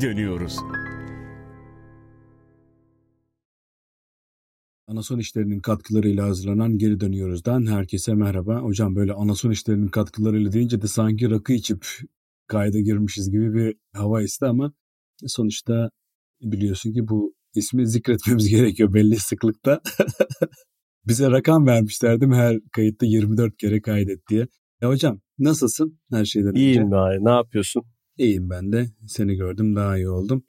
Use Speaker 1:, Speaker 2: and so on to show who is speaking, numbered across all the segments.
Speaker 1: geri dönüyoruz.
Speaker 2: Anason işlerinin katkılarıyla hazırlanan Geri Dönüyoruz'dan herkese merhaba. Hocam böyle anason işlerinin katkılarıyla deyince de sanki rakı içip kayda girmişiz gibi bir hava esti ama sonuçta biliyorsun ki bu ismi zikretmemiz gerekiyor belli sıklıkta. Bize rakam vermişler değil mi her kayıtta 24 kere kaydet diye. E hocam nasılsın her şeyden önce?
Speaker 3: İyiyim abi ne yapıyorsun?
Speaker 2: İyiyim ben de. Seni gördüm daha iyi oldum.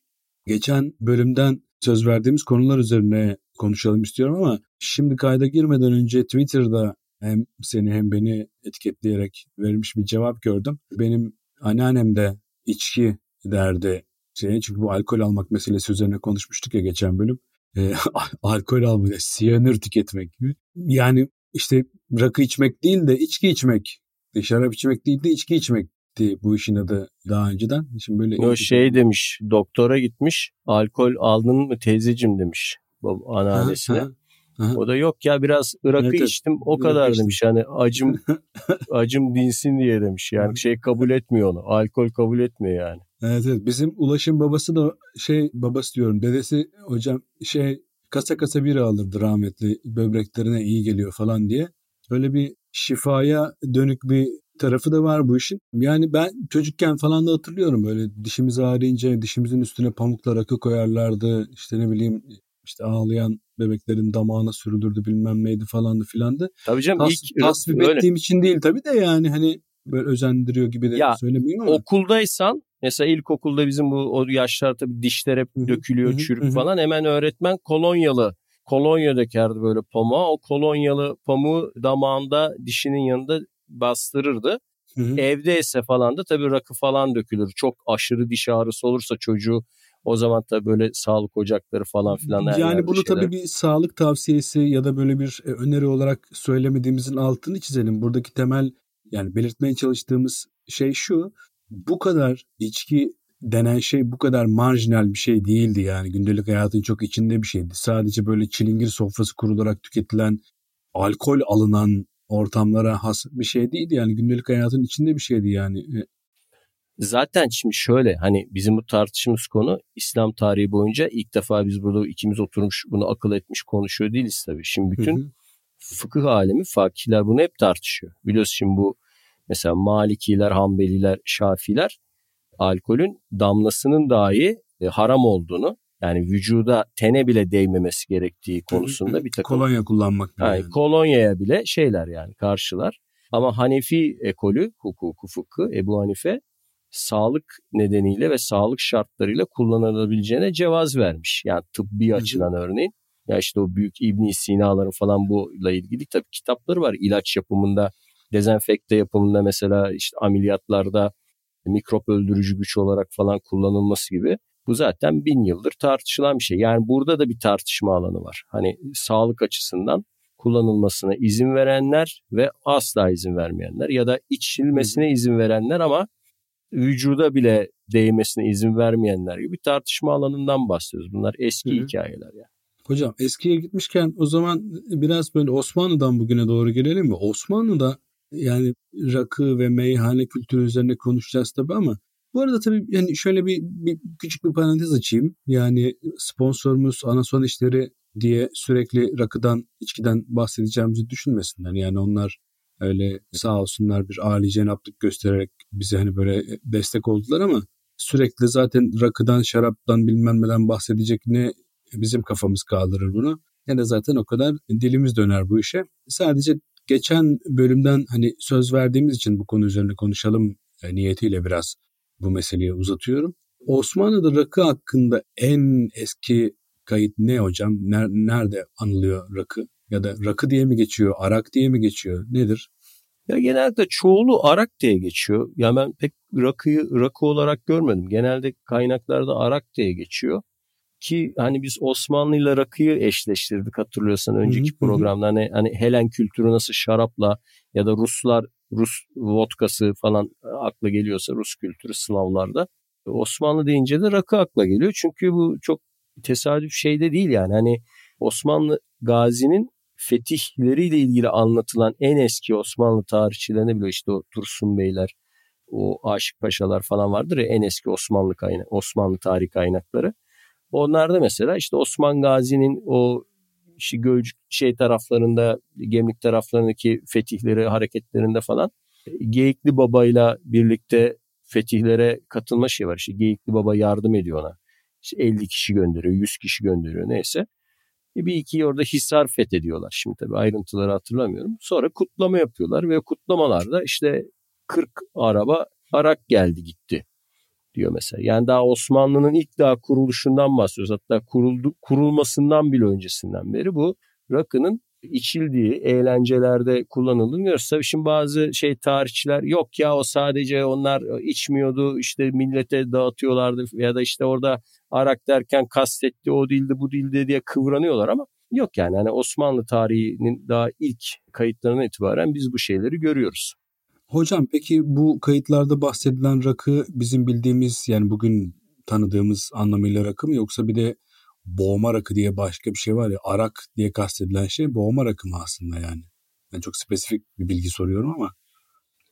Speaker 2: Geçen bölümden söz verdiğimiz konular üzerine konuşalım istiyorum ama şimdi kayda girmeden önce Twitter'da hem seni hem beni etiketleyerek verilmiş bir cevap gördüm. Benim anneannem de içki derdi şey çünkü bu alkol almak meselesi üzerine konuşmuştuk ya geçen bölüm. E, alkol almak, siyanür tüketmek gibi. Yani işte rakı içmek değil de içki içmek. Şarap içmek değil de içki içmek bu işin adı daha önceden. Şimdi böyle
Speaker 3: o şey demiş doktora gitmiş alkol aldın mı teyzecim demiş anneannesine. Ha, ha. O da yok ya biraz ırakı evet, içtim o evet, kadar içtim. demiş. Yani acım acım dinsin diye demiş. Yani şey kabul etmiyor onu. Alkol kabul etmiyor yani.
Speaker 2: Evet evet bizim Ulaş'ın babası da şey babası diyorum dedesi hocam şey kasa kasa bira alırdı rahmetli böbreklerine iyi geliyor falan diye. Öyle bir şifaya dönük bir tarafı da var bu işin. Yani ben çocukken falan da hatırlıyorum böyle dişimiz ağrıyınca dişimizin üstüne pamukla rakı koyarlardı. İşte ne bileyim işte ağlayan bebeklerin damağına sürülürdü bilmem neydi falandı filandı.
Speaker 3: Tabii canım Tas, ilk
Speaker 2: tasvip öyle. ettiğim için değil tabii de yani hani böyle özendiriyor gibi de ya, söylemiyorum ama.
Speaker 3: Okuldaysan mesela ilkokulda bizim bu o yaşlar tabii dişler hep dökülüyor, çürük falan. Hemen öğretmen kolonyalı kolonya dökerdi böyle pamuğa. O kolonyalı pamuğu damağında dişinin yanında bastırırdı. Hı hı. Evdeyse falan da tabii rakı falan dökülür. Çok aşırı diş ağrısı olursa çocuğu o zaman da böyle sağlık ocakları falan filan.
Speaker 2: Yani bunu şeyler. tabii bir sağlık tavsiyesi ya da böyle bir e, öneri olarak söylemediğimizin altını çizelim. Buradaki temel yani belirtmeye çalıştığımız şey şu. Bu kadar içki denen şey bu kadar marjinal bir şey değildi yani gündelik hayatın çok içinde bir şeydi. Sadece böyle çilingir sofrası kurularak tüketilen alkol alınan ortamlara has bir şey değildi yani gündelik hayatın içinde bir şeydi yani. E,
Speaker 3: Zaten şimdi şöyle hani bizim bu tartışımız konu İslam tarihi boyunca ilk defa biz burada ikimiz oturmuş bunu akıl etmiş konuşuyor değiliz tabii. Şimdi bütün hı hı. fıkıh alemi fakihler bunu hep tartışıyor. Biliyorsun şimdi bu mesela Malikiler, Hanbeliler, Şafiler alkolün damlasının dahi e, haram olduğunu yani vücuda tene bile değmemesi gerektiği konusunda bir takım
Speaker 2: kolonya kullanmak
Speaker 3: yani, yani. kolonyaya bile şeyler yani karşılar. Ama Hanefi ekolü hukuku fıkhı Ebu Hanife sağlık nedeniyle ve sağlık şartlarıyla kullanılabileceğine cevaz vermiş. Yani tıbbi açıdan örneğin. Ya işte o büyük İbn Sina'ların falan bununla ilgili tabii kitapları var. ilaç yapımında, dezenfekte yapımında mesela işte ameliyatlarda mikrop öldürücü güç olarak falan kullanılması gibi. Bu zaten bin yıldır tartışılan bir şey. Yani burada da bir tartışma alanı var. Hani sağlık açısından kullanılmasına izin verenler ve asla izin vermeyenler ya da içilmesine izin verenler ama vücuda bile değmesine izin vermeyenler gibi bir tartışma alanından bahsediyoruz. Bunlar eski Hı-hı. hikayeler yani.
Speaker 2: Hocam eskiye gitmişken o zaman biraz böyle Osmanlı'dan bugüne doğru gelelim mi? Osmanlı'da yani rakı ve meyhane kültürü üzerine konuşacağız tabii ama bu arada tabii yani şöyle bir, bir küçük bir parantez açayım. Yani sponsorumuz Anason işleri diye sürekli rakıdan, içkiden bahsedeceğimizi düşünmesinler. Yani onlar öyle sağ olsunlar bir âli cenaplık göstererek bize hani böyle destek oldular ama sürekli zaten rakıdan, şaraptan bilmem neden bahsedecek ne bizim kafamız kaldırır bunu. Ne de zaten o kadar dilimiz döner bu işe. Sadece geçen bölümden hani söz verdiğimiz için bu konu üzerine konuşalım e, niyetiyle biraz bu meseleyi uzatıyorum. Osmanlı'da rakı hakkında en eski kayıt ne hocam? Nerede anılıyor rakı? Ya da rakı diye mi geçiyor, arak diye mi geçiyor? Nedir?
Speaker 3: Ya genelde çoğulu arak diye geçiyor. Ya ben pek rakıyı rakı olarak görmedim. Genelde kaynaklarda arak diye geçiyor. Ki hani biz Osmanlı ile rakıyı eşleştirdik hatırlıyorsan önceki hı hı. programda. Hani, hani Helen kültürü nasıl şarapla ya da Ruslar Rus vodkası falan akla geliyorsa Rus kültürü Slavlarda. Osmanlı deyince de rakı akla geliyor. Çünkü bu çok tesadüf şeyde değil yani. Hani Osmanlı Gazi'nin fetihleriyle ilgili anlatılan en eski Osmanlı tarihçilerine bile işte o Tursun Beyler, o Aşık Paşalar falan vardır ya en eski Osmanlı kaynak, Osmanlı tarih kaynakları. Onlarda mesela işte Osman Gazi'nin o işte Gölcük şey taraflarında, Gemlik taraflarındaki fetihleri, hareketlerinde falan Geyikli Baba'yla birlikte fetihlere katılma şey var. İşte Geyikli Baba yardım ediyor ona. İşte 50 kişi gönderiyor, 100 kişi gönderiyor neyse. E, bir iki orada Hisar fethediyorlar. Şimdi tabii ayrıntıları hatırlamıyorum. Sonra kutlama yapıyorlar ve kutlamalarda işte 40 araba Arak geldi gitti diyor mesela. Yani daha Osmanlı'nın ilk daha kuruluşundan bahsediyoruz. Hatta kuruldu, kurulmasından bile öncesinden beri bu rakının içildiği, eğlencelerde kullanıldığını görüyoruz. Tabii şimdi bazı şey tarihçiler yok ya o sadece onlar içmiyordu işte millete dağıtıyorlardı ya da işte orada arak derken kastetti o dildi bu dildi diye kıvranıyorlar ama yok yani hani Osmanlı tarihinin daha ilk kayıtlarına itibaren biz bu şeyleri görüyoruz.
Speaker 2: Hocam peki bu kayıtlarda bahsedilen rakı bizim bildiğimiz yani bugün tanıdığımız anlamıyla rakı mı yoksa bir de boğma rakı diye başka bir şey var ya arak diye kastedilen şey boğma rakı mı aslında yani? Ben çok spesifik bir bilgi soruyorum ama.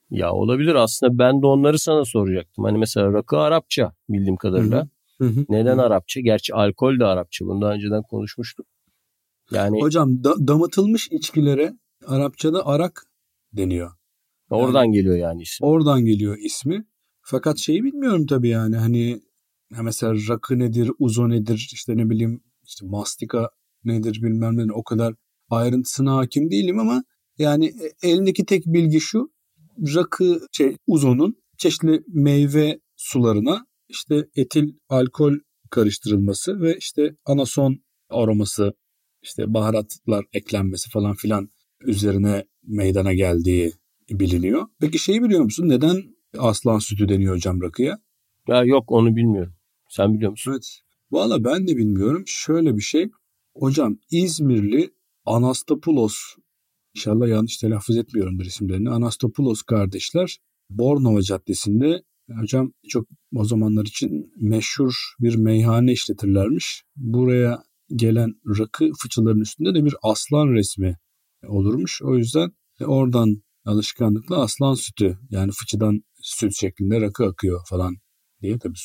Speaker 3: Ya olabilir aslında ben de onları sana soracaktım. Hani mesela rakı Arapça bildiğim kadarıyla. Hı hı. Neden hı. Arapça? Gerçi alkol de Arapça. Bunu daha önceden konuşmuştuk.
Speaker 2: Yani Hocam da, damıtılmış içkilere Arapçada arak deniyor.
Speaker 3: Oradan yani, geliyor yani ismi.
Speaker 2: Oradan geliyor ismi. Fakat şeyi bilmiyorum tabii yani hani ya mesela rakı nedir, uzo nedir, işte ne bileyim işte mastika nedir bilmem ne o kadar ayrıntısına hakim değilim ama yani e, elimdeki tek bilgi şu rakı şey uzonun çeşitli meyve sularına işte etil alkol karıştırılması ve işte anason aroması işte baharatlar eklenmesi falan filan üzerine meydana geldiği biliniyor. Peki şeyi biliyor musun? Neden aslan sütü deniyor hocam rakıya?
Speaker 3: Ya yok onu bilmiyorum. Sen biliyor musun?
Speaker 2: Evet. Valla ben de bilmiyorum. Şöyle bir şey. Hocam İzmirli Anastopoulos İnşallah yanlış telaffuz etmiyorumdur isimlerini. Anastopoulos kardeşler Bornova Caddesi'nde hocam çok o zamanlar için meşhur bir meyhane işletirlermiş. Buraya gelen rakı fıçıların üstünde de bir aslan resmi olurmuş. O yüzden oradan alışkanlıkla aslan sütü yani fıçıdan süt şeklinde rakı akıyor falan diye tabii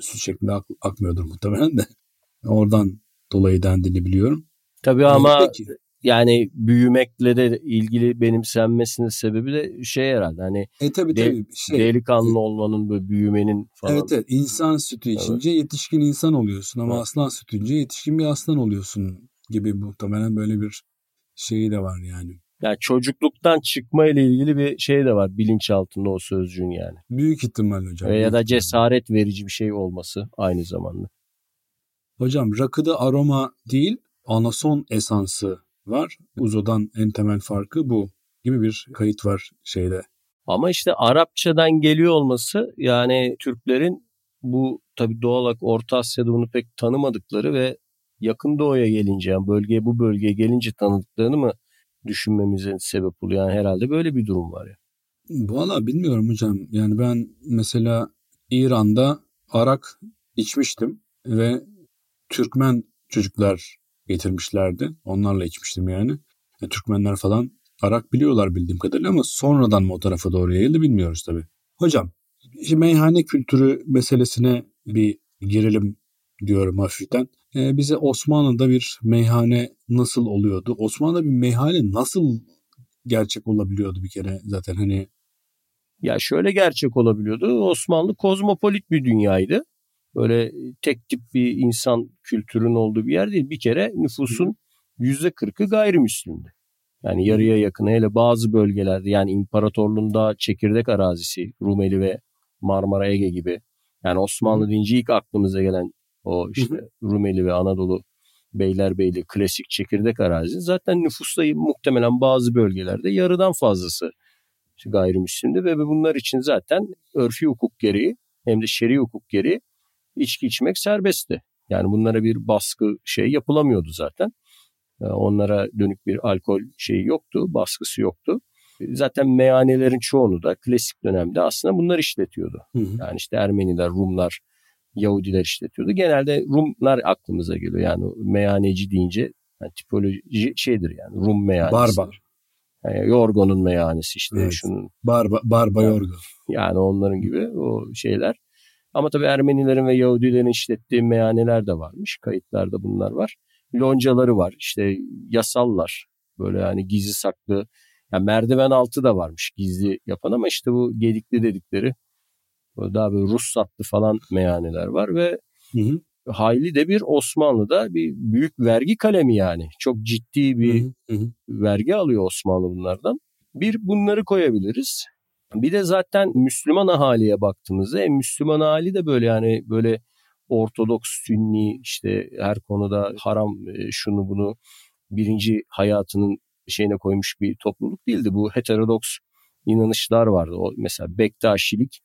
Speaker 2: süt şeklinde ak- akmıyordur muhtemelen de. Oradan dolayı dendiğini biliyorum.
Speaker 3: Tabii ama Peki. yani büyümekle de ilgili benimsenmesinin sebebi de şey herhalde hani
Speaker 2: e, tabii, de, tabii, şey,
Speaker 3: delikanlı e, olmanın böyle büyümenin falan.
Speaker 2: Evet evet insan sütü içince evet. yetişkin insan oluyorsun ama evet. aslan sütünce yetişkin bir aslan oluyorsun gibi muhtemelen böyle bir şeyi de var yani.
Speaker 3: Yani çocukluktan çıkma ile ilgili bir şey de var bilinç altında o sözcüğün yani.
Speaker 2: Büyük ihtimal hocam.
Speaker 3: Ya da cesaret verici bir şey olması aynı zamanda.
Speaker 2: Hocam rakıda aroma değil anason esansı var. Uzo'dan en temel farkı bu gibi bir kayıt var şeyde.
Speaker 3: Ama işte Arapçadan geliyor olması yani Türklerin bu tabi doğal olarak Orta Asya'da bunu pek tanımadıkları ve yakın doğuya gelince yani bölgeye bu bölgeye gelince tanıdıklarını mı düşünmemize sebep oluyor. Yani herhalde böyle bir durum var ya.
Speaker 2: Valla bilmiyorum hocam. Yani ben mesela İran'da arak içmiştim ve Türkmen çocuklar getirmişlerdi. Onlarla içmiştim yani. yani Türkmenler falan arak biliyorlar bildiğim kadarıyla ama sonradan mı o tarafa doğru yayıldı bilmiyoruz tabii. Hocam meyhane kültürü meselesine bir girelim diyorum hafiften. Ee, bize Osmanlı'da bir meyhane nasıl oluyordu? Osmanlı'da bir meyhane nasıl gerçek olabiliyordu bir kere zaten hani?
Speaker 3: Ya şöyle gerçek olabiliyordu. Osmanlı kozmopolit bir dünyaydı. Böyle tek tip bir insan kültürün olduğu bir yer değil. Bir kere nüfusun yüzde kırkı gayrimüslimdi. Yani yarıya yakın hele bazı bölgelerde yani imparatorluğunda çekirdek arazisi Rumeli ve Marmara Ege gibi. Yani Osmanlı deyince ilk aklımıza gelen o işte hı hı. Rumeli ve Anadolu Beylerbeyli klasik çekirdek arazi zaten nüfusta muhtemelen bazı bölgelerde yarıdan fazlası gayrimüslimdi ve bunlar için zaten örfi hukuk gereği hem de şer'i hukuk gereği içki içmek serbestti. Yani bunlara bir baskı şey yapılamıyordu zaten. Ee, onlara dönük bir alkol şeyi yoktu, baskısı yoktu. Zaten meyhanelerin çoğunu da klasik dönemde aslında bunlar işletiyordu. Hı hı. Yani işte Ermeniler, Rumlar, Yahudiler işletiyordu. Genelde Rumlar aklımıza geliyor. Yani meyhaneci deyince yani tipoloji şeydir yani Rum meyhanesi.
Speaker 2: Barbar.
Speaker 3: Yani Yorgo'nun meyhanesi işte evet. şunun.
Speaker 2: Barba, Barba Yorgo.
Speaker 3: Yani onların gibi o şeyler. Ama tabii Ermenilerin ve Yahudilerin işlettiği meyhaneler de varmış. Kayıtlarda bunlar var. Loncaları var. İşte yasallar. Böyle yani gizli saklı. Yani merdiven altı da varmış gizli yapan ama işte bu gedikli dedikleri daha böyle Rus satlı falan meyhaneler var ve hı hı. Hayli de bir Osmanlı'da bir büyük vergi kalemi yani. Çok ciddi bir hı hı. vergi alıyor Osmanlı bunlardan. Bir bunları koyabiliriz. Bir de zaten Müslüman ahaliye baktığımızda e, Müslüman ahali de böyle yani böyle Ortodoks, Sünni işte her konuda haram e, şunu bunu birinci hayatının şeyine koymuş bir topluluk değildi. Bu heterodoks inanışlar vardı. O mesela Bektaşilik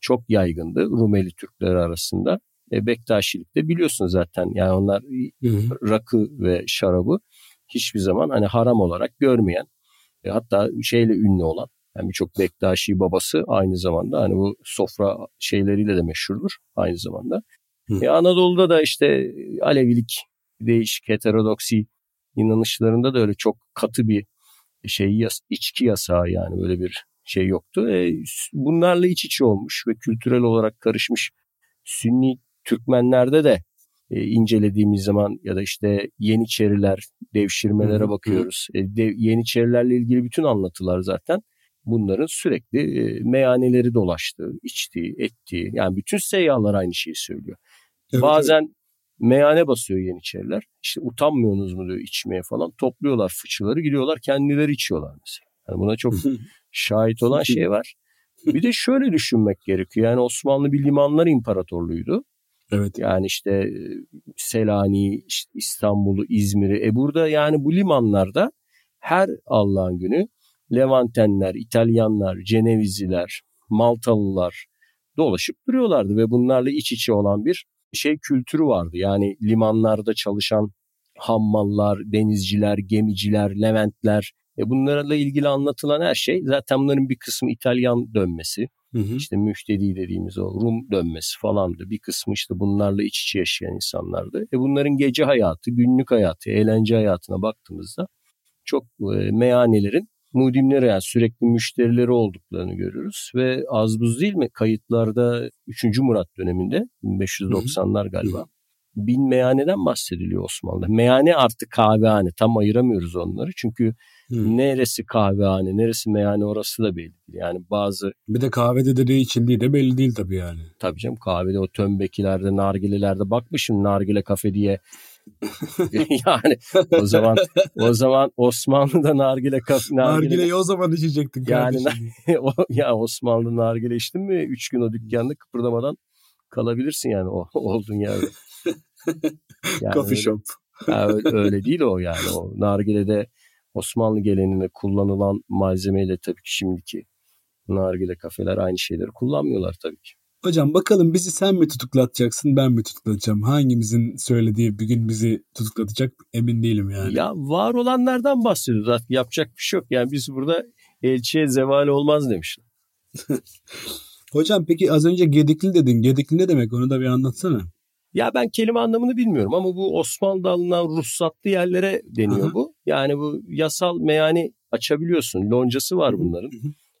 Speaker 3: çok yaygındı Rumeli Türkleri arasında. E, Bektaşilik de biliyorsunuz zaten yani onlar hı hı. rakı ve şarabı hiçbir zaman hani haram olarak görmeyen e, hatta şeyle ünlü olan yani birçok Bektaşi babası aynı zamanda hani bu sofra şeyleriyle de meşhurdur aynı zamanda. Hı. E, Anadolu'da da işte Alevilik değişik heterodoksi inanışlarında da öyle çok katı bir şey içki yasağı yani böyle bir şey yoktu. E, bunlarla iç içe olmuş ve kültürel olarak karışmış Sünni Türkmenlerde de e, incelediğimiz zaman ya da işte Yeniçeriler, devşirmelere bakıyoruz. E, dev, Yeniçerilerle ilgili bütün anlatılar zaten bunların sürekli e, meyhaneleri dolaştığı, içtiği, ettiği yani bütün seyyahlar aynı şeyi söylüyor. Evet, Bazen evet. meyhane basıyor Yeniçeriler. İşte utanmıyorsunuz mu diyor içmeye falan. Topluyorlar fıçıları gidiyorlar kendileri içiyorlar mesela. Yani buna çok şahit olan şey var. Bir de şöyle düşünmek gerekiyor. Yani Osmanlı bir limanlar imparatorluğuydu. Evet. Yani işte e, Selanik'i, işte İstanbul'u, İzmir'i. E burada yani bu limanlarda her Allah'ın günü Levantenler, İtalyanlar, Cenevizliler, Maltalılar dolaşıp duruyorlardı ve bunlarla iç içe olan bir şey kültürü vardı. Yani limanlarda çalışan hammallar, denizciler, gemiciler, Leventler e bunlarla ilgili anlatılan her şey zaten bunların bir kısmı İtalyan dönmesi. Hı hı. İşte müştedi dediğimiz o Rum dönmesi falandı. Bir kısmı işte bunlarla iç içe yaşayan insanlardı. E bunların gece hayatı, günlük hayatı, eğlence hayatına baktığımızda çok e, meyhanelerin mudimleri yani sürekli müşterileri olduklarını görüyoruz. Ve az buz değil mi kayıtlarda 3. Murat döneminde 1590'lar galiba. Hı hı. Bin meyhaneden bahsediliyor Osmanlı'da. Meyhane artık kahvehane tam ayıramıyoruz onları. Çünkü Hmm. Neresi kahvehane, neresi meyhane orası da belli değil. Yani bazı...
Speaker 2: Bir de kahvede de ne içildiği de belli değil tabii yani.
Speaker 3: Tabii canım kahvede o tömbekilerde, nargilelerde bakmışım nargile kafe diye. yani o zaman o zaman Osmanlı'da nargile kafe...
Speaker 2: Nargile, Nargileyi o zaman içecektin
Speaker 3: yani, o, ya Osmanlı nargile içtin mi üç gün o dükkanda kıpırdamadan kalabilirsin yani o olduğun yerde.
Speaker 2: Yani Coffee shop.
Speaker 3: öyle, öyle değil o yani. O nargilede Osmanlı geleneğinde kullanılan malzemeyle tabii ki şimdiki nargile kafeler aynı şeyleri kullanmıyorlar tabii ki.
Speaker 2: Hocam bakalım bizi sen mi tutuklatacaksın ben mi tutuklatacağım? Hangimizin söylediği bir gün bizi tutuklatacak emin değilim yani.
Speaker 3: Ya var olanlardan bahsediyoruz artık yapacak bir şey yok. Yani biz burada elçiye zeval olmaz demişler.
Speaker 2: Hocam peki az önce gedikli dedin. Gedikli ne demek onu da bir anlatsana.
Speaker 3: Ya ben kelime anlamını bilmiyorum ama bu Osmanlı'da alınan ruhsatlı yerlere deniyor Aha. bu. Yani bu yasal meyani açabiliyorsun. Loncası var bunların.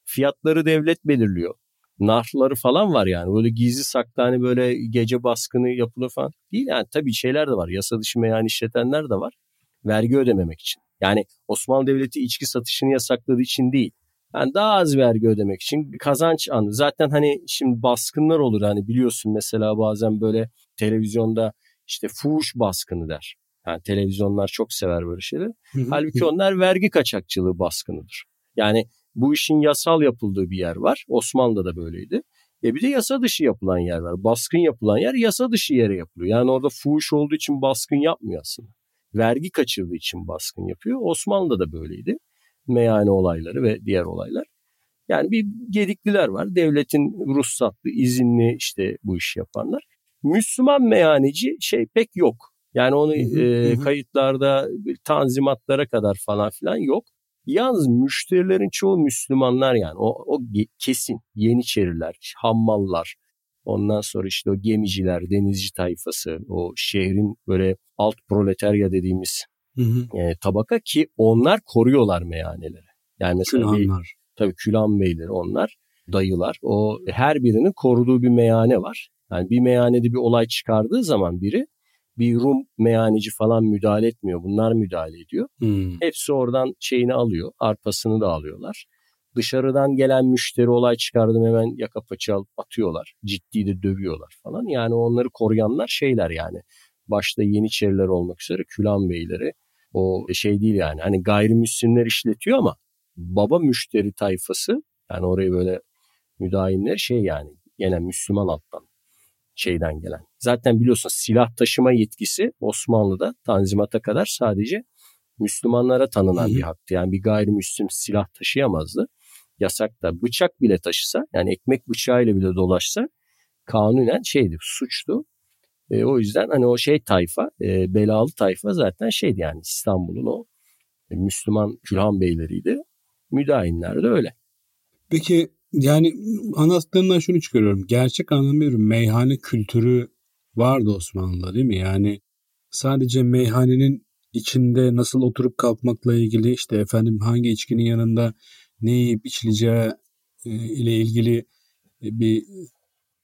Speaker 3: Fiyatları devlet belirliyor. Narları falan var yani. Böyle gizli saklı hani böyle gece baskını yapılır falan. Değil yani tabii şeyler de var. Yasa dışı meyani işletenler de var. Vergi ödememek için. Yani Osmanlı Devleti içki satışını yasakladığı için değil. Yani daha az vergi ödemek için kazanç anı. Zaten hani şimdi baskınlar olur hani biliyorsun mesela bazen böyle televizyonda işte fuhuş baskını der. Yani televizyonlar çok sever böyle şeyleri. Halbuki onlar vergi kaçakçılığı baskınıdır. Yani bu işin yasal yapıldığı bir yer var. Osmanlı'da da böyleydi. E bir de yasa dışı yapılan yer var. Baskın yapılan yer yasa dışı yere yapılıyor. Yani orada fuhuş olduğu için baskın yapmıyor aslında. Vergi kaçırdığı için baskın yapıyor. Osmanlı'da da böyleydi. Meyhane olayları ve diğer olaylar. Yani bir gedikliler var. Devletin ruhsatlı, izinli işte bu işi yapanlar. Müslüman meyhaneci şey pek yok. Yani onu e, kayıtlarda tanzimatlara kadar falan filan yok. Yalnız müşterilerin çoğu Müslümanlar yani o, o kesin Yeniçeriler, Hammallar, ondan sonra işte o gemiciler, denizci tayfası, o şehrin böyle alt proletarya dediğimiz hı hı. E, tabaka ki onlar koruyorlar meyhaneleri. Yani mesela Külhanlar. Bir, tabii Külan beyleri onlar dayılar. O her birinin koruduğu bir meyhane var. Yani bir meyhanede bir olay çıkardığı zaman biri bir Rum meyhaneci falan müdahale etmiyor. Bunlar müdahale ediyor. Hmm. Hepsi oradan şeyini alıyor. Arpasını da alıyorlar. Dışarıdan gelen müşteri olay çıkardım hemen yaka paça alıp atıyorlar. Ciddi de dövüyorlar falan. Yani onları koruyanlar şeyler yani. Başta Yeniçeriler olmak üzere Külan Beyleri. O şey değil yani. Hani gayrimüslimler işletiyor ama baba müşteri tayfası yani orayı böyle müdahiller şey yani gene Müslüman alttan şeyden gelen. Zaten biliyorsun silah taşıma yetkisi Osmanlı'da Tanzimat'a kadar sadece Müslümanlara tanınan Hı-hı. bir haktı. Yani bir gayrimüslim silah taşıyamazdı. Yasakta bıçak bile taşısa yani ekmek bıçağıyla bile dolaşsa kanunen şeydi suçtu. E, o yüzden hani o şey tayfa e, belalı tayfa zaten şeydi yani İstanbul'un o e, Müslüman Külhan beyleriydi. Müdahimler de öyle.
Speaker 2: Peki yani anlattığından şunu çıkarıyorum. Gerçek anlamda bir meyhane kültürü vardı Osmanlı'da değil mi? Yani sadece meyhanenin içinde nasıl oturup kalkmakla ilgili işte efendim hangi içkinin yanında ne yiyip içileceği e, ile ilgili e, bir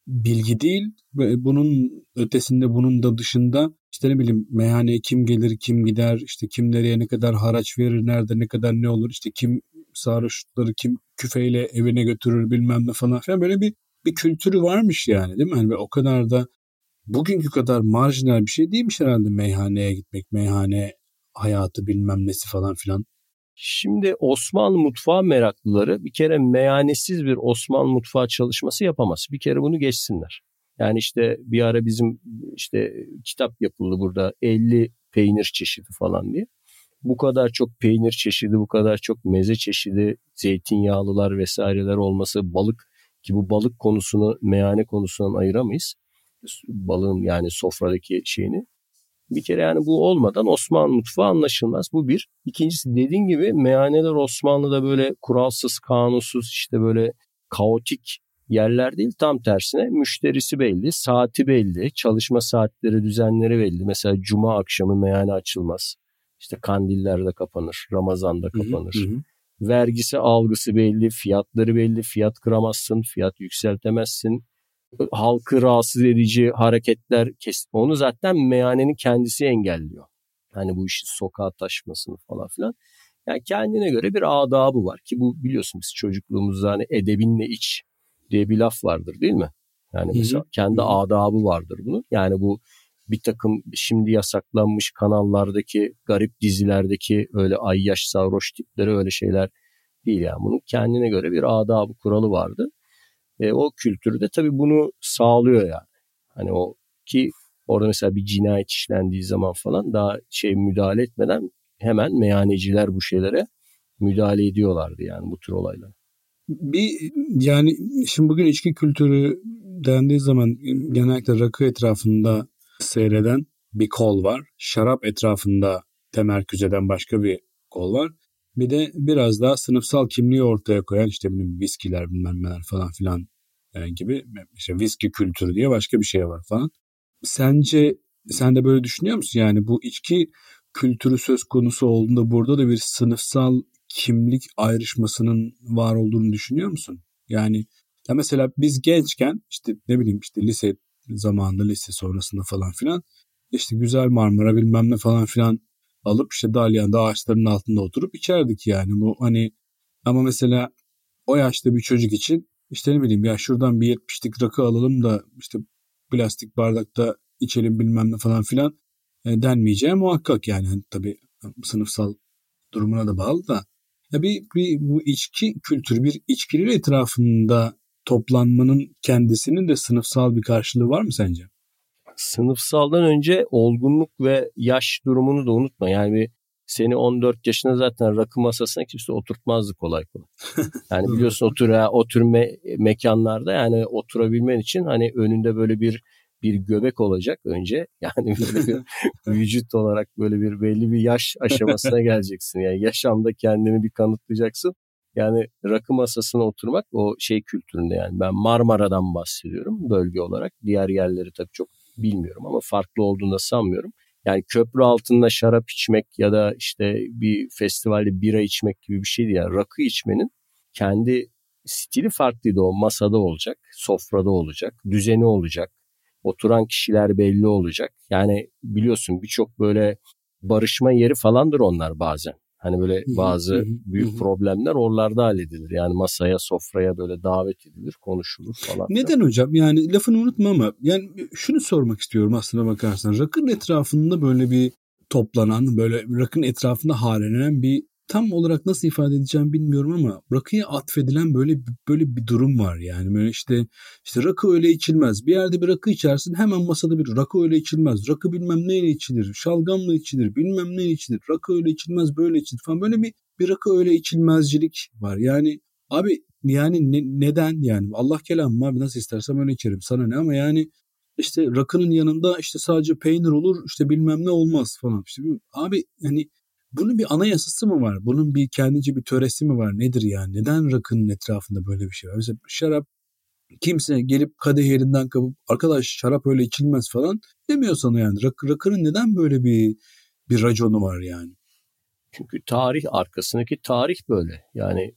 Speaker 2: bilgi değil. Bunun ötesinde bunun da dışında işte ne bileyim meyhaneye kim gelir kim gider işte kim nereye ne kadar haraç verir nerede ne kadar ne olur işte kim sarhoşlukları kim küfeyle evine götürür bilmem ne falan filan böyle bir bir kültürü varmış yani değil mi? Yani ve o kadar da bugünkü kadar marjinal bir şey değilmiş herhalde meyhaneye gitmek, meyhane hayatı bilmem nesi falan filan.
Speaker 3: Şimdi Osmanlı mutfağı meraklıları bir kere meyhanesiz bir Osmanlı mutfağı çalışması yapamaz. Bir kere bunu geçsinler. Yani işte bir ara bizim işte kitap yapıldı burada 50 peynir çeşidi falan diye bu kadar çok peynir çeşidi, bu kadar çok meze çeşidi, zeytinyağlılar vesaireler olması, balık ki bu balık konusunu meyhane konusundan ayıramayız. Balığın yani sofradaki şeyini. Bir kere yani bu olmadan Osmanlı mutfağı anlaşılmaz. Bu bir. İkincisi dediğin gibi meyhaneler Osmanlı'da böyle kuralsız, kanunsuz işte böyle kaotik yerler değil. Tam tersine müşterisi belli, saati belli, çalışma saatleri, düzenleri belli. Mesela cuma akşamı meyhane açılmaz. İşte kandillerde kapanır, Ramazan'da kapanır. Hı hı. Vergisi algısı belli, fiyatları belli, fiyat kıramazsın, fiyat yükseltemezsin. Halkı rahatsız edici hareketler kes. Onu zaten meyhanenin kendisi engelliyor. Hani bu işi sokağa taşmasını falan filan. Yani kendine göre bir adabı var ki bu biliyorsun biz çocukluğumuzda hani edebinle iç diye bir laf vardır değil mi? Yani mesela Hı-hı. kendi adabı vardır bunun. Yani bu bir takım şimdi yasaklanmış kanallardaki garip dizilerdeki öyle ay yaş sarhoş tipleri öyle şeyler değil yani. Bunun kendine göre bir adabı kuralı vardı. E, o kültürde tabii bunu sağlıyor yani. Hani o ki orada mesela bir cinayet işlendiği zaman falan daha şey müdahale etmeden hemen meyhaneciler bu şeylere müdahale ediyorlardı yani bu tür olaylar.
Speaker 2: Bir yani şimdi bugün içki kültürü dendiği zaman genellikle rakı etrafında seyreden bir kol var. Şarap etrafında temerküz eden başka bir kol var. Bir de biraz daha sınıfsal kimliği ortaya koyan işte bilmem viskiler bilmem neler falan filan yani gibi işte viski kültürü diye başka bir şey var falan. Sence sen de böyle düşünüyor musun? Yani bu içki kültürü söz konusu olduğunda burada da bir sınıfsal kimlik ayrışmasının var olduğunu düşünüyor musun? Yani ya mesela biz gençken işte ne bileyim işte lise zamanında lise sonrasında falan filan işte güzel Marmara bilmem ne falan filan alıp işte Dalyan'da ağaçların altında oturup içerdik yani. Bu hani ama mesela o yaşta bir çocuk için işte ne bileyim ya şuradan bir 70'lik rakı alalım da işte plastik bardakta içelim bilmem ne falan filan e, denmeyeceği muhakkak yani. Hani tabii sınıfsal durumuna da bağlı da. Ya bir, bir bu içki kültürü bir içkinin etrafında toplanmanın kendisinin de sınıfsal bir karşılığı var mı sence?
Speaker 3: Sınıfsaldan önce olgunluk ve yaş durumunu da unutma. Yani seni 14 yaşında zaten rakı masasına kimse oturtmazdı kolay kolay. Yani biliyorsun otur o tür me- mekanlarda yani oturabilmen için hani önünde böyle bir bir göbek olacak önce. Yani böyle bir vücut olarak böyle bir belli bir yaş aşamasına geleceksin. Yani yaşamda kendini bir kanıtlayacaksın. Yani rakı masasına oturmak o şey kültüründe yani ben Marmara'dan bahsediyorum bölge olarak. Diğer yerleri tabii çok bilmiyorum ama farklı olduğunu da sanmıyorum. Yani köprü altında şarap içmek ya da işte bir festivalde bira içmek gibi bir şeydi. Yani rakı içmenin kendi stili farklıydı o masada olacak, sofrada olacak, düzeni olacak, oturan kişiler belli olacak. Yani biliyorsun birçok böyle barışma yeri falandır onlar bazen. Hani böyle bazı büyük problemler oralarda halledilir. Yani masaya, sofraya böyle davet edilir, konuşulur falan.
Speaker 2: Neden hocam? Yani lafını unutma ama yani şunu sormak istiyorum aslına bakarsan. Rakın etrafında böyle bir toplanan, böyle rakın etrafında halenen bir tam olarak nasıl ifade edeceğim bilmiyorum ama rakıya atfedilen böyle böyle bir durum var yani böyle işte işte rakı öyle içilmez. Bir yerde bir rakı içersin hemen masada bir rakı öyle içilmez. Rakı bilmem neyle içilir, şalgamla içilir, bilmem ne içilir. Rakı öyle içilmez, böyle içilir falan böyle bir bir rakı öyle içilmezcilik var. Yani abi yani ne, neden yani Allah kelamım abi nasıl istersem öyle içerim sana ne ama yani işte rakının yanında işte sadece peynir olur işte bilmem ne olmaz falan. İşte abi yani bunun bir anayasası mı var? Bunun bir kendince bir töresi mi var? Nedir yani? Neden rakının etrafında böyle bir şey var? Mesela şarap kimse gelip kadeh yerinden kapıp arkadaş şarap öyle içilmez falan demiyor sana yani. Rak, rakının neden böyle bir bir raconu var yani?
Speaker 3: Çünkü tarih arkasındaki tarih böyle. Yani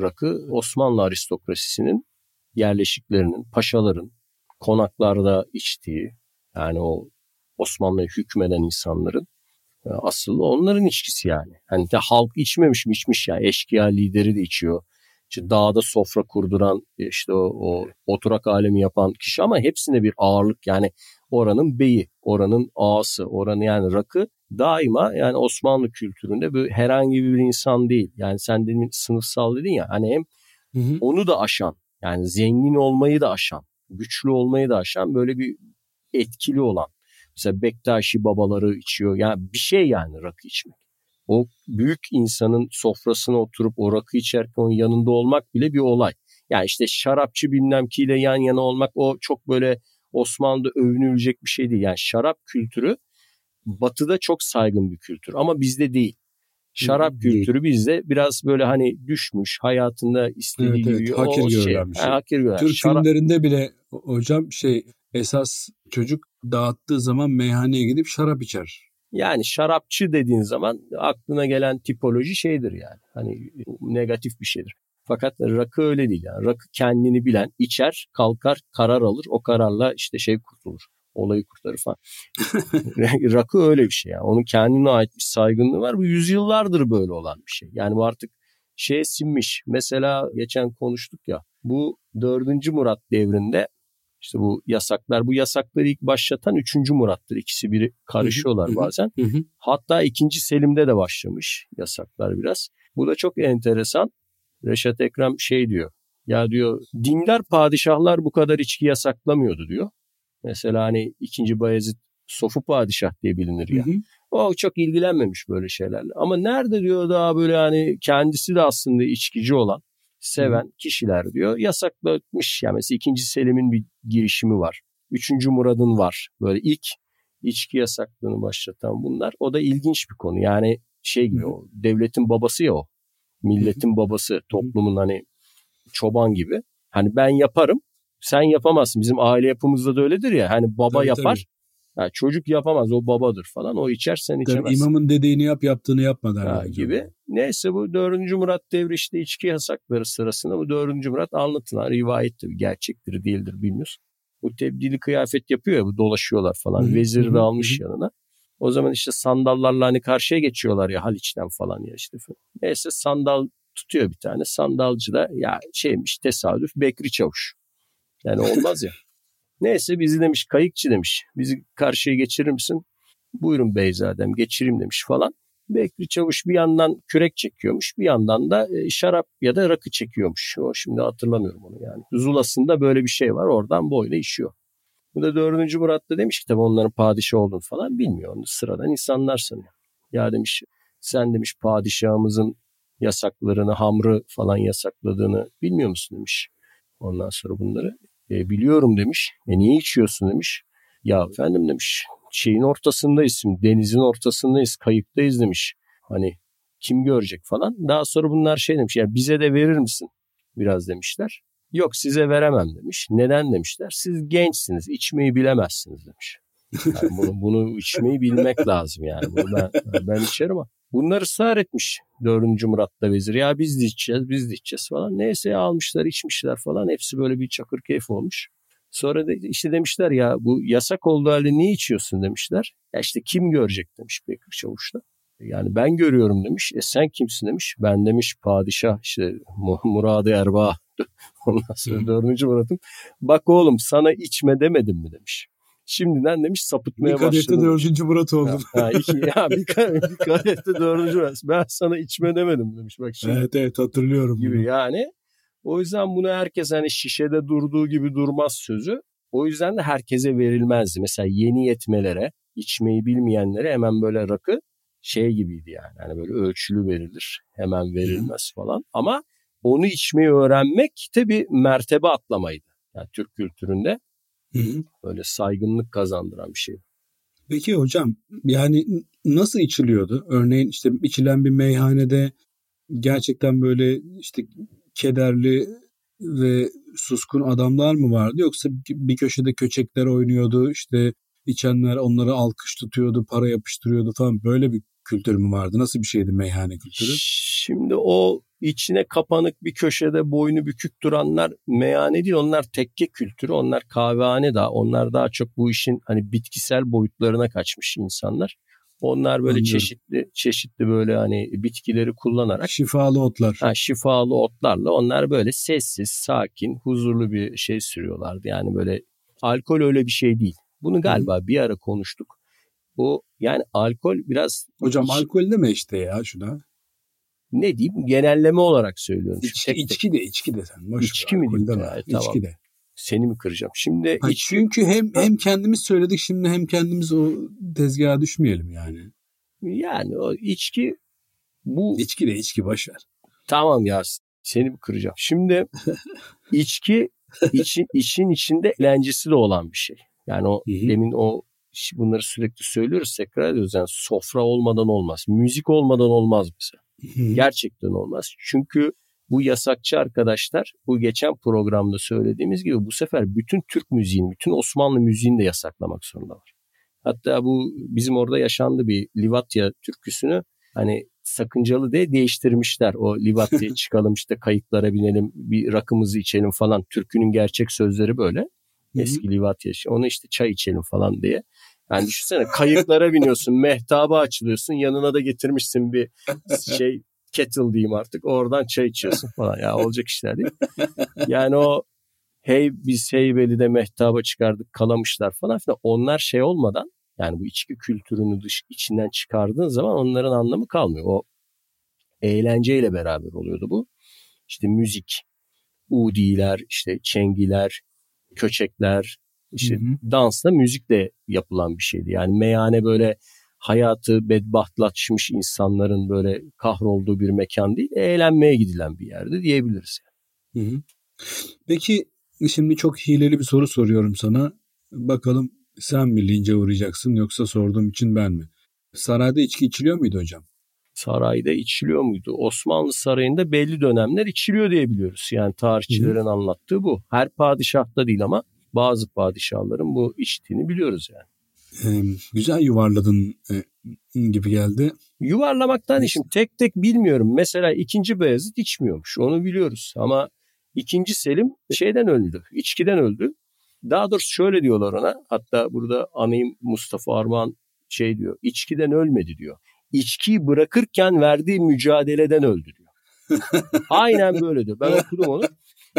Speaker 3: rakı Osmanlı aristokrasisinin yerleşiklerinin, paşaların konaklarda içtiği yani o Osmanlı'ya hükmeden insanların Asıl onların içkisi yani. Hani de halk içmemiş mi içmiş ya. Eşkıya lideri de içiyor. İşte dağda sofra kurduran işte o, o oturak alemi yapan kişi ama hepsine bir ağırlık yani oranın beyi, oranın ağası, oranın yani rakı daima yani Osmanlı kültüründe böyle herhangi bir insan değil. Yani sen demin sınıfsal dedin ya hani hem hı hı. onu da aşan yani zengin olmayı da aşan, güçlü olmayı da aşan böyle bir etkili olan Mesela Bektaşi babaları içiyor. Yani bir şey yani rakı içmek. O büyük insanın sofrasına oturup o rakı içerken onun yanında olmak bile bir olay. Yani işte şarapçı bilmem kiyle yan yana olmak o çok böyle Osmanlı'da övünülecek bir şey değil. Yani şarap kültürü batıda çok saygın bir kültür ama bizde değil. Şarap değil. kültürü bizde biraz böyle hani düşmüş hayatında istediği evet,
Speaker 2: evet, hakir o şey. Bir şey. Ha, hakir görülen. Türk Şarap... filmlerinde bile hocam şey esas çocuk dağıttığı zaman meyhaneye gidip şarap içer.
Speaker 3: Yani şarapçı dediğin zaman aklına gelen tipoloji şeydir yani. Hani negatif bir şeydir. Fakat rakı öyle değil yani. Rakı kendini bilen içer, kalkar, karar alır. O kararla işte şey kurtulur. Olayı kurtarır falan. rakı öyle bir şey yani. Onun kendine ait bir saygınlığı var. Bu yüzyıllardır böyle olan bir şey. Yani bu artık şeye sinmiş. Mesela geçen konuştuk ya. Bu 4. Murat devrinde işte bu yasaklar, bu yasakları ilk başlatan 3. Murat'tır. İkisi biri karışıyorlar bazen. Hatta 2. Selim'de de başlamış yasaklar biraz. Bu da çok enteresan. Reşat Ekrem şey diyor. Ya diyor dinler padişahlar bu kadar içki yasaklamıyordu diyor. Mesela hani 2. Bayezid Sofu Padişah diye bilinir ya. Hı hı. O çok ilgilenmemiş böyle şeylerle. Ama nerede diyor daha böyle hani kendisi de aslında içkici olan seven kişiler diyor yasaklamış. Yani mesela 2. Selim'in bir girişimi var. 3. Murad'ın var. Böyle ilk içki yasaklığını başlatan bunlar. O da ilginç bir konu. Yani şey gibi o devletin babası ya o. Milletin babası, toplumun hani çoban gibi. Hani ben yaparım, sen yapamazsın. Bizim aile yapımızda da öyledir ya. Hani baba tabii, yapar, tabii. Yani çocuk yapamaz o babadır falan o içer sen içemezsin.
Speaker 2: İmamın dediğini yap yaptığını yapma derler.
Speaker 3: gibi. Neyse bu 4. Murat devri işte içki yasakları sırasında bu 4. Murat anlatılan rivayet tabii gerçektir değildir bilmiyoruz. Bu tebdili kıyafet yapıyor ya bu dolaşıyorlar falan. Hı-hı. Vezir de almış Hı-hı. yanına. O zaman işte sandallarla hani karşıya geçiyorlar ya Haliç'ten falan ya işte. Neyse sandal tutuyor bir tane. Sandalcı da ya şeymiş tesadüf Bekri Çavuş. Yani olmaz ya. Neyse bizi demiş kayıkçı demiş. Bizi karşıya geçirir misin? Buyurun beyzadem geçireyim demiş falan. Bekri Çavuş bir yandan kürek çekiyormuş bir yandan da e, şarap ya da rakı çekiyormuş. O şimdi hatırlamıyorum onu yani. Zulas'ında böyle bir şey var oradan boyuna işiyor. Bu da dördüncü Murat da demiş ki tabii onların padişah olduğunu falan bilmiyor. Onu sıradan insanlar sanıyor. Ya demiş sen demiş padişahımızın yasaklarını, hamrı falan yasakladığını bilmiyor musun demiş. Ondan sonra bunları e, biliyorum demiş. E niye içiyorsun demiş. Ya efendim demiş şeyin ortasındayız denizin ortasındayız kayıktayız demiş. Hani kim görecek falan. Daha sonra bunlar şey demiş ya bize de verir misin biraz demişler. Yok size veremem demiş. Neden demişler? Siz gençsiniz içmeyi bilemezsiniz demiş. Yani bunu, bunu içmeyi bilmek lazım yani. Bunu ben, ben içerim ama. Bunlar ısrar etmiş 4. Murat'ta vezir. Ya biz de içeceğiz, biz de içeceğiz falan. Neyse almışlar, içmişler falan. Hepsi böyle bir çakır keyif olmuş. Sonra da işte demişler ya bu yasak olduğu halde niye içiyorsun demişler. Ya işte kim görecek demiş Bekir Çavuş da. Yani ben görüyorum demiş. E sen kimsin demiş. Ben demiş padişah işte Muradı Erbaa. Ondan sonra dördüncü Murat'ım. Bak oğlum sana içme demedim mi demiş. Şimdiden demiş sapıtmaya başladım. Bir kadehte
Speaker 2: dördüncü Murat oldum.
Speaker 3: Ya, ya, iki, ya bir, bir kadehte dördüncü Murat. Ben sana içme demedim demiş. Bak
Speaker 2: şimdi. Evet evet hatırlıyorum.
Speaker 3: Gibi bunu. yani. O yüzden bunu herkes hani şişede durduğu gibi durmaz sözü. O yüzden de herkese verilmezdi. Mesela yeni yetmelere, içmeyi bilmeyenlere hemen böyle rakı şey gibiydi yani. Hani böyle ölçülü verilir. Hemen verilmez falan. Ama onu içmeyi öğrenmek de bir mertebe atlamaydı. Yani Türk kültüründe Hı hı. Böyle saygınlık kazandıran bir şey.
Speaker 2: Peki hocam yani nasıl içiliyordu? Örneğin işte içilen bir meyhanede gerçekten böyle işte kederli ve suskun adamlar mı vardı yoksa bir köşede köçekler oynuyordu işte içenler onları alkış tutuyordu para yapıştırıyordu falan böyle bir kültür mü vardı? Nasıl bir şeydi meyhane kültürü?
Speaker 3: Şimdi o içine kapanık bir köşede boynu bükük duranlar meyhane değil onlar tekke kültürü onlar kahvehane daha onlar daha çok bu işin hani bitkisel boyutlarına kaçmış insanlar. Onlar böyle Anlıyorum. çeşitli çeşitli böyle hani bitkileri kullanarak
Speaker 2: şifalı otlar.
Speaker 3: Ha, şifalı otlarla onlar böyle sessiz, sakin, huzurlu bir şey sürüyorlardı. Yani böyle alkol öyle bir şey değil. Bunu galiba Hı. bir ara konuştuk. Bu yani alkol biraz...
Speaker 2: Hocam iç... alkol deme işte ya şuna.
Speaker 3: Ne diyeyim genelleme olarak söylüyorum.
Speaker 2: İç, tek içki de içki de sen. Boş
Speaker 3: içki mi diyeyim? Ya, tamam. İçki de. Seni mi kıracağım? Şimdi
Speaker 2: ha, iç... çünkü hem hem kendimiz söyledik şimdi hem kendimiz o tezgaha düşmeyelim yani.
Speaker 3: Yani o içki bu
Speaker 2: içki de içki boş ver.
Speaker 3: Tamam ya seni mi kıracağım? Şimdi içki için işin içinde eğlencesi de olan bir şey. Yani o Hı-hı. demin o bunları sürekli söylüyoruz tekrar ediyoruz. Yani sofra olmadan olmaz. Müzik olmadan olmaz mesela. Hı. Gerçekten olmaz. Çünkü bu yasakçı arkadaşlar bu geçen programda söylediğimiz gibi bu sefer bütün Türk müziğini, bütün Osmanlı müziğini de yasaklamak zorundalar. Hatta bu bizim orada yaşandı bir Livatya türküsünü hani sakıncalı diye değiştirmişler. O Livatya'ya çıkalım işte kayıklara binelim bir rakımızı içelim falan. Türkünün gerçek sözleri böyle. Eski Livatya. Onu işte çay içelim falan diye. Yani düşünsene kayıklara biniyorsun, mehtaba açılıyorsun, yanına da getirmişsin bir şey kettle diyeyim artık. Oradan çay içiyorsun falan. Ya olacak işler değil. Yani o hey biz Heybeli'de mehtaba çıkardık kalamışlar falan filan. Onlar şey olmadan yani bu içki kültürünü dış içinden çıkardığın zaman onların anlamı kalmıyor. O eğlenceyle beraber oluyordu bu. İşte müzik, udiler, işte çengiler, köçekler, işte hı hı. dansla müzikle yapılan bir şeydi. Yani meyhane böyle hayatı bedbahtlaşmış insanların böyle kahrolduğu bir mekan değil, eğlenmeye gidilen bir yerde diyebiliriz.
Speaker 2: Hı hı. Peki şimdi çok hileli bir soru soruyorum sana. Bakalım sen mi lince uğrayacaksın yoksa sorduğum için ben mi? Sarayda içki içiliyor muydu hocam?
Speaker 3: Sarayda içiliyor muydu? Osmanlı sarayında belli dönemler içiliyor diye biliyoruz. Yani tarihçilerin Hı. anlattığı bu. Her padişahta değil ama bazı padişahların bu içtiğini biliyoruz yani.
Speaker 2: Ee, güzel yuvarladın e, gibi geldi.
Speaker 3: Yuvarlamaktan işim tek tek bilmiyorum. Mesela ikinci Beyazıt içmiyormuş onu biliyoruz ama ikinci Selim şeyden öldü, içkiden öldü. Daha doğrusu şöyle diyorlar ona hatta burada anayım Mustafa Armağan şey diyor içkiden ölmedi diyor. İçkiyi bırakırken verdiği mücadeleden öldü diyor. Aynen böyle diyor. Ben okudum onu.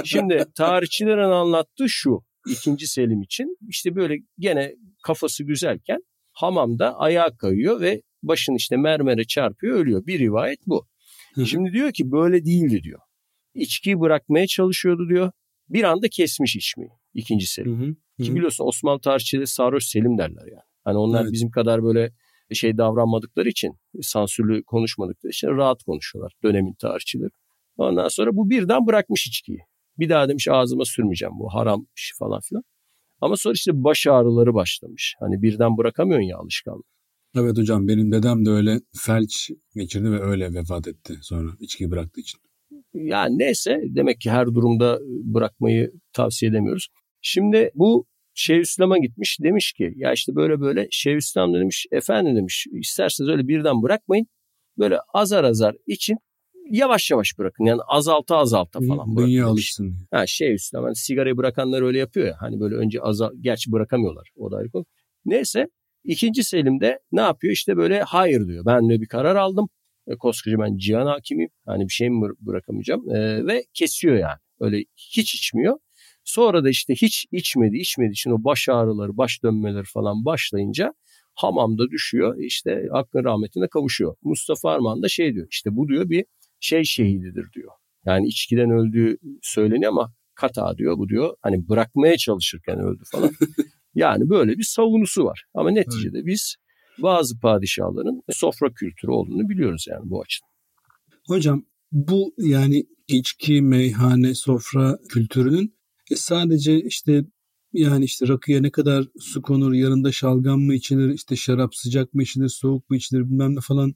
Speaker 3: Şimdi tarihçilerin anlattığı şu ikinci Selim için işte böyle gene kafası güzelken hamamda ayağa kayıyor ve başını işte mermere çarpıyor ölüyor. Bir rivayet bu. Hı-hı. Şimdi diyor ki böyle değildi diyor. İçkiyi bırakmaya çalışıyordu diyor. Bir anda kesmiş içmeyi ikinci Selim. Hı-hı. Ki biliyorsun Osmanlı tarihçileri sarhoş Selim derler yani. Hani onlar evet. bizim kadar böyle şey davranmadıkları için, sansürlü konuşmadıkları için rahat konuşuyorlar dönemin tarihçileri. Ondan sonra bu birden bırakmış içkiyi. Bir daha demiş ağzıma sürmeyeceğim bu haram işi falan filan. Ama sonra işte baş ağrıları başlamış. Hani birden bırakamıyorsun ya alışkanlığı.
Speaker 2: Evet hocam benim dedem de öyle felç geçirdi ve öyle vefat etti sonra içkiyi bıraktığı için.
Speaker 3: Yani neyse demek ki her durumda bırakmayı tavsiye edemiyoruz. Şimdi bu Şeyhülislam'a gitmiş demiş ki ya işte böyle böyle Şeyhülislam demiş efendim demiş isterseniz öyle birden bırakmayın. Böyle azar azar için yavaş yavaş bırakın. Yani azalta azalta falan bırakın.
Speaker 2: Dünya alışsın.
Speaker 3: Ha Şeyhülislam hani sigarayı bırakanlar öyle yapıyor ya. Hani böyle önce azal gerçi bırakamıyorlar. O da ayrı konu. Neyse ikinci Selim de ne yapıyor? İşte böyle hayır diyor. Ben de bir karar aldım. E, koskoca ben cihan hakimiyim. Hani bir şey mi bıra- bırakamayacağım. E, ve kesiyor yani. Öyle hiç içmiyor. Sonra da işte hiç içmedi içmedi için o baş ağrıları, baş dönmeleri falan başlayınca hamamda düşüyor. İşte hakkın rahmetine kavuşuyor. Mustafa Arman da şey diyor. işte bu diyor bir şey şehididir diyor. Yani içkiden öldüğü söyleniyor ama kata diyor bu diyor. Hani bırakmaya çalışırken öldü falan. yani böyle bir savunusu var. Ama neticede biz bazı padişahların sofra kültürü olduğunu biliyoruz yani bu açıdan.
Speaker 2: Hocam bu yani içki, meyhane, sofra kültürünün e, sadece işte yani işte rakıya ne kadar su konur, yanında şalgam mı içilir, işte şarap sıcak mı içilir, soğuk mu içilir bilmem ne falan